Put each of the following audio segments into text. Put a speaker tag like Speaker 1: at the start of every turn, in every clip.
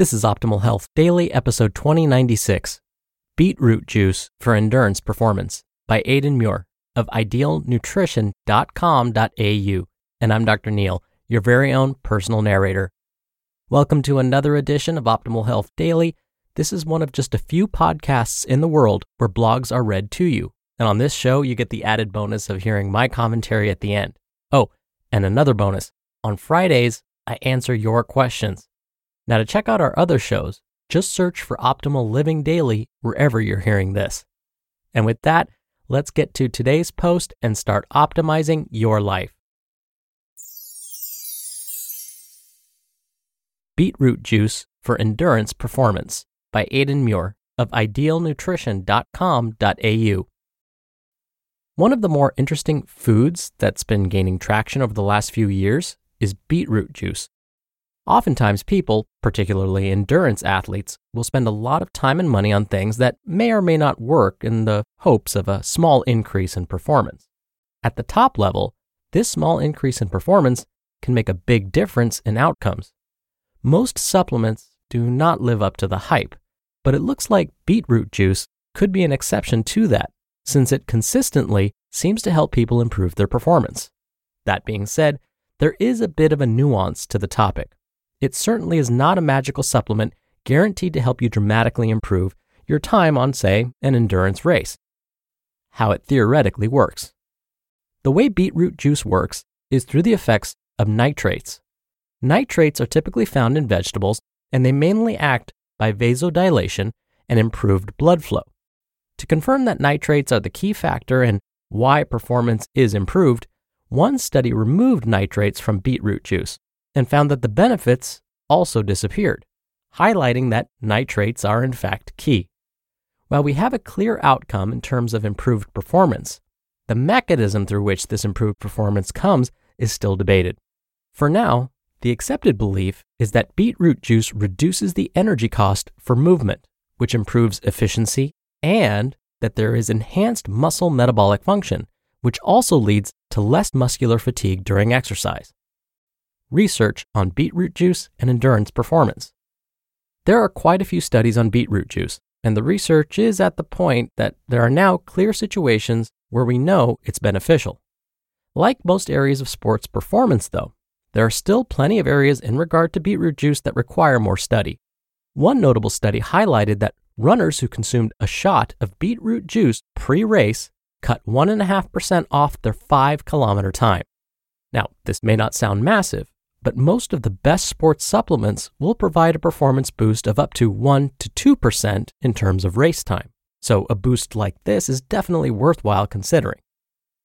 Speaker 1: This is Optimal Health Daily, episode 2096 Beetroot Juice for Endurance Performance by Aidan Muir of idealnutrition.com.au. And I'm Dr. Neal, your very own personal narrator. Welcome to another edition of Optimal Health Daily. This is one of just a few podcasts in the world where blogs are read to you. And on this show, you get the added bonus of hearing my commentary at the end. Oh, and another bonus. On Fridays, I answer your questions. Now, to check out our other shows, just search for Optimal Living Daily wherever you're hearing this. And with that, let's get to today's post and start optimizing your life. Beetroot Juice for Endurance Performance by Aidan Muir of idealnutrition.com.au. One of the more interesting foods that's been gaining traction over the last few years is beetroot juice. Oftentimes, people, particularly endurance athletes, will spend a lot of time and money on things that may or may not work in the hopes of a small increase in performance. At the top level, this small increase in performance can make a big difference in outcomes. Most supplements do not live up to the hype, but it looks like beetroot juice could be an exception to that, since it consistently seems to help people improve their performance. That being said, there is a bit of a nuance to the topic. It certainly is not a magical supplement guaranteed to help you dramatically improve your time on, say, an endurance race. How it theoretically works. The way beetroot juice works is through the effects of nitrates. Nitrates are typically found in vegetables and they mainly act by vasodilation and improved blood flow. To confirm that nitrates are the key factor in why performance is improved, one study removed nitrates from beetroot juice and found that the benefits also disappeared, highlighting that nitrates are in fact key. While we have a clear outcome in terms of improved performance, the mechanism through which this improved performance comes is still debated. For now, the accepted belief is that beetroot juice reduces the energy cost for movement, which improves efficiency, and that there is enhanced muscle metabolic function, which also leads to less muscular fatigue during exercise. Research on beetroot juice and endurance performance. There are quite a few studies on beetroot juice, and the research is at the point that there are now clear situations where we know it's beneficial. Like most areas of sports performance, though, there are still plenty of areas in regard to beetroot juice that require more study. One notable study highlighted that runners who consumed a shot of beetroot juice pre race cut 1.5% off their 5 kilometer time. Now, this may not sound massive, but most of the best sports supplements will provide a performance boost of up to 1 to 2% in terms of race time. So, a boost like this is definitely worthwhile considering.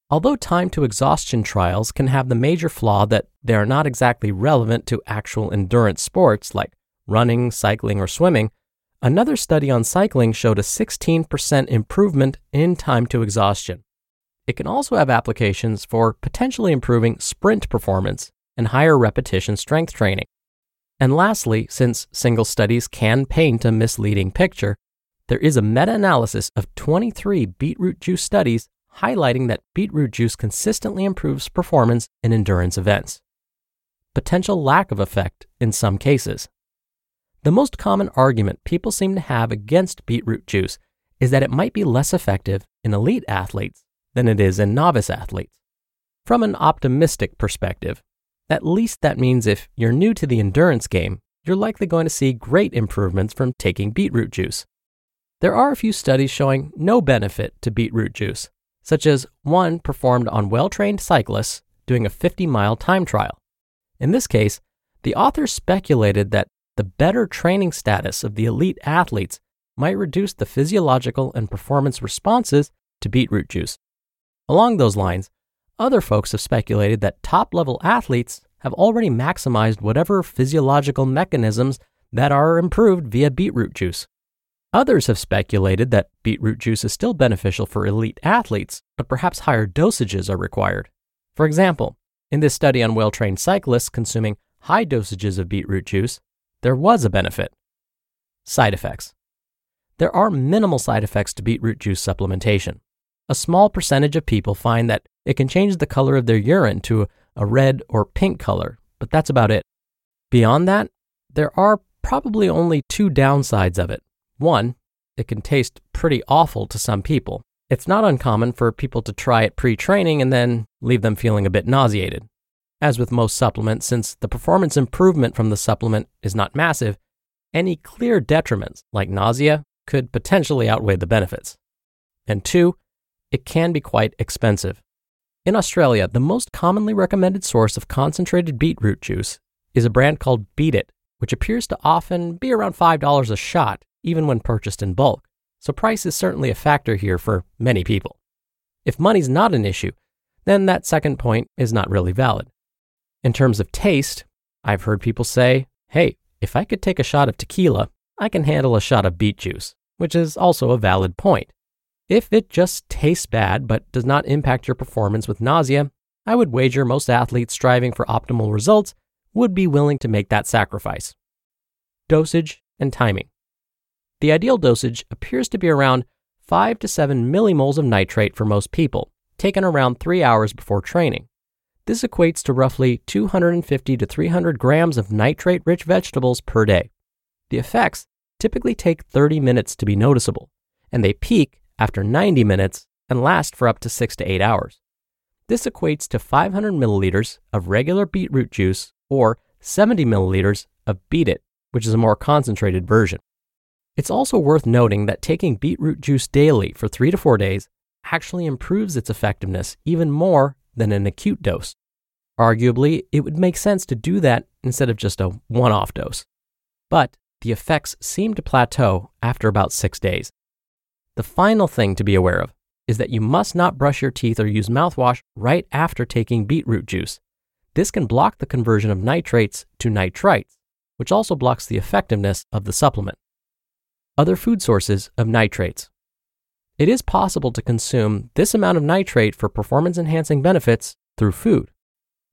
Speaker 1: Although time to exhaustion trials can have the major flaw that they are not exactly relevant to actual endurance sports like running, cycling, or swimming, another study on cycling showed a 16% improvement in time to exhaustion. It can also have applications for potentially improving sprint performance and higher repetition strength training. And lastly, since single studies can paint a misleading picture, there is a meta analysis of 23 beetroot juice studies highlighting that beetroot juice consistently improves performance in endurance events. Potential lack of effect in some cases. The most common argument people seem to have against beetroot juice is that it might be less effective in elite athletes than it is in novice athletes. From an optimistic perspective, at least that means if you're new to the endurance game, you're likely going to see great improvements from taking beetroot juice. There are a few studies showing no benefit to beetroot juice, such as one performed on well trained cyclists doing a 50 mile time trial. In this case, the authors speculated that the better training status of the elite athletes might reduce the physiological and performance responses to beetroot juice. Along those lines, other folks have speculated that top level athletes have already maximized whatever physiological mechanisms that are improved via beetroot juice. Others have speculated that beetroot juice is still beneficial for elite athletes, but perhaps higher dosages are required. For example, in this study on well trained cyclists consuming high dosages of beetroot juice, there was a benefit. Side effects There are minimal side effects to beetroot juice supplementation. A small percentage of people find that it can change the color of their urine to a red or pink color, but that's about it. Beyond that, there are probably only two downsides of it. One, it can taste pretty awful to some people. It's not uncommon for people to try it pre training and then leave them feeling a bit nauseated. As with most supplements, since the performance improvement from the supplement is not massive, any clear detriments, like nausea, could potentially outweigh the benefits. And two, it can be quite expensive. In Australia, the most commonly recommended source of concentrated beetroot juice is a brand called Beet It, which appears to often be around $5 a shot, even when purchased in bulk. So price is certainly a factor here for many people. If money's not an issue, then that second point is not really valid. In terms of taste, I've heard people say, hey, if I could take a shot of tequila, I can handle a shot of beet juice, which is also a valid point. If it just tastes bad but does not impact your performance with nausea, I would wager most athletes striving for optimal results would be willing to make that sacrifice. Dosage and timing. The ideal dosage appears to be around 5 to 7 millimoles of nitrate for most people, taken around 3 hours before training. This equates to roughly 250 to 300 grams of nitrate rich vegetables per day. The effects typically take 30 minutes to be noticeable, and they peak after 90 minutes and last for up to 6 to 8 hours. This equates to 500 milliliters of regular beetroot juice or 70 milliliters of Beet It, which is a more concentrated version. It's also worth noting that taking beetroot juice daily for 3 to 4 days actually improves its effectiveness even more than an acute dose. Arguably, it would make sense to do that instead of just a one off dose. But the effects seem to plateau after about 6 days. The final thing to be aware of is that you must not brush your teeth or use mouthwash right after taking beetroot juice. This can block the conversion of nitrates to nitrites, which also blocks the effectiveness of the supplement. Other food sources of nitrates. It is possible to consume this amount of nitrate for performance enhancing benefits through food.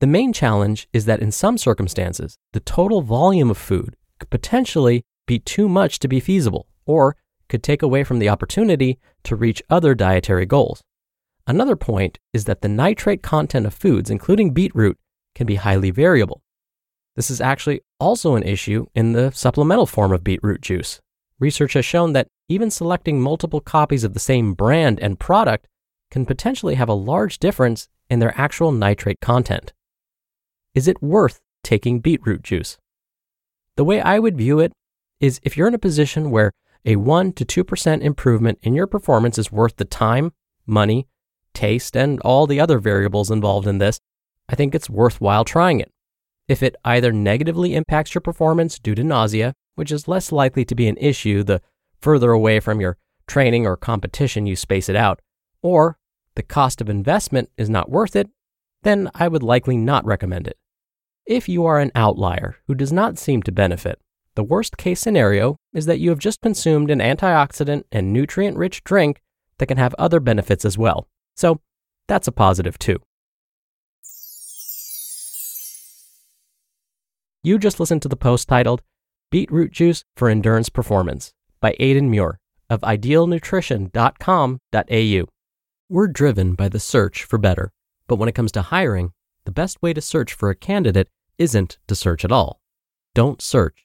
Speaker 1: The main challenge is that in some circumstances, the total volume of food could potentially be too much to be feasible, or could take away from the opportunity to reach other dietary goals. Another point is that the nitrate content of foods, including beetroot, can be highly variable. This is actually also an issue in the supplemental form of beetroot juice. Research has shown that even selecting multiple copies of the same brand and product can potentially have a large difference in their actual nitrate content. Is it worth taking beetroot juice? The way I would view it is if you're in a position where a 1 to 2% improvement in your performance is worth the time, money, taste, and all the other variables involved in this, I think it's worthwhile trying it. If it either negatively impacts your performance due to nausea, which is less likely to be an issue the further away from your training or competition you space it out, or the cost of investment is not worth it, then I would likely not recommend it. If you are an outlier who does not seem to benefit, the worst case scenario is that you have just consumed an antioxidant and nutrient rich drink that can have other benefits as well. So that's a positive too. You just listened to the post titled Beetroot Juice for Endurance Performance by Aidan Muir of idealnutrition.com.au. We're driven by the search for better, but when it comes to hiring, the best way to search for a candidate isn't to search at all. Don't search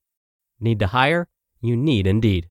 Speaker 1: Need to hire? You need Indeed.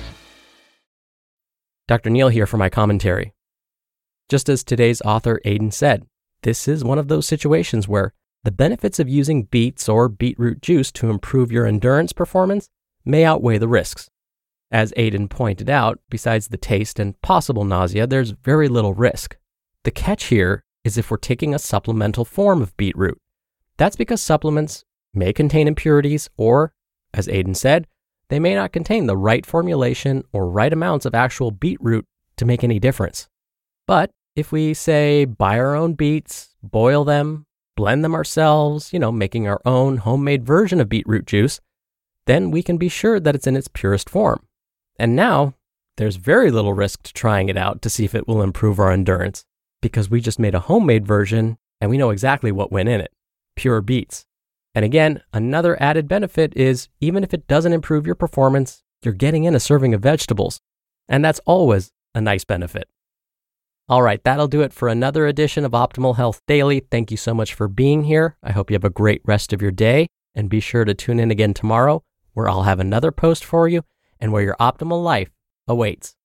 Speaker 1: Dr. Neal here for my commentary. Just as today's author Aidan said, this is one of those situations where the benefits of using beets or beetroot juice to improve your endurance performance may outweigh the risks. As Aidan pointed out, besides the taste and possible nausea, there's very little risk. The catch here is if we're taking a supplemental form of beetroot. That's because supplements may contain impurities or, as Aidan said, they may not contain the right formulation or right amounts of actual beetroot to make any difference. But if we say buy our own beets, boil them, blend them ourselves, you know, making our own homemade version of beetroot juice, then we can be sure that it's in its purest form. And now there's very little risk to trying it out to see if it will improve our endurance because we just made a homemade version and we know exactly what went in it pure beets. And again, another added benefit is even if it doesn't improve your performance, you're getting in a serving of vegetables. And that's always a nice benefit. All right, that'll do it for another edition of Optimal Health Daily. Thank you so much for being here. I hope you have a great rest of your day. And be sure to tune in again tomorrow, where I'll have another post for you and where your optimal life awaits.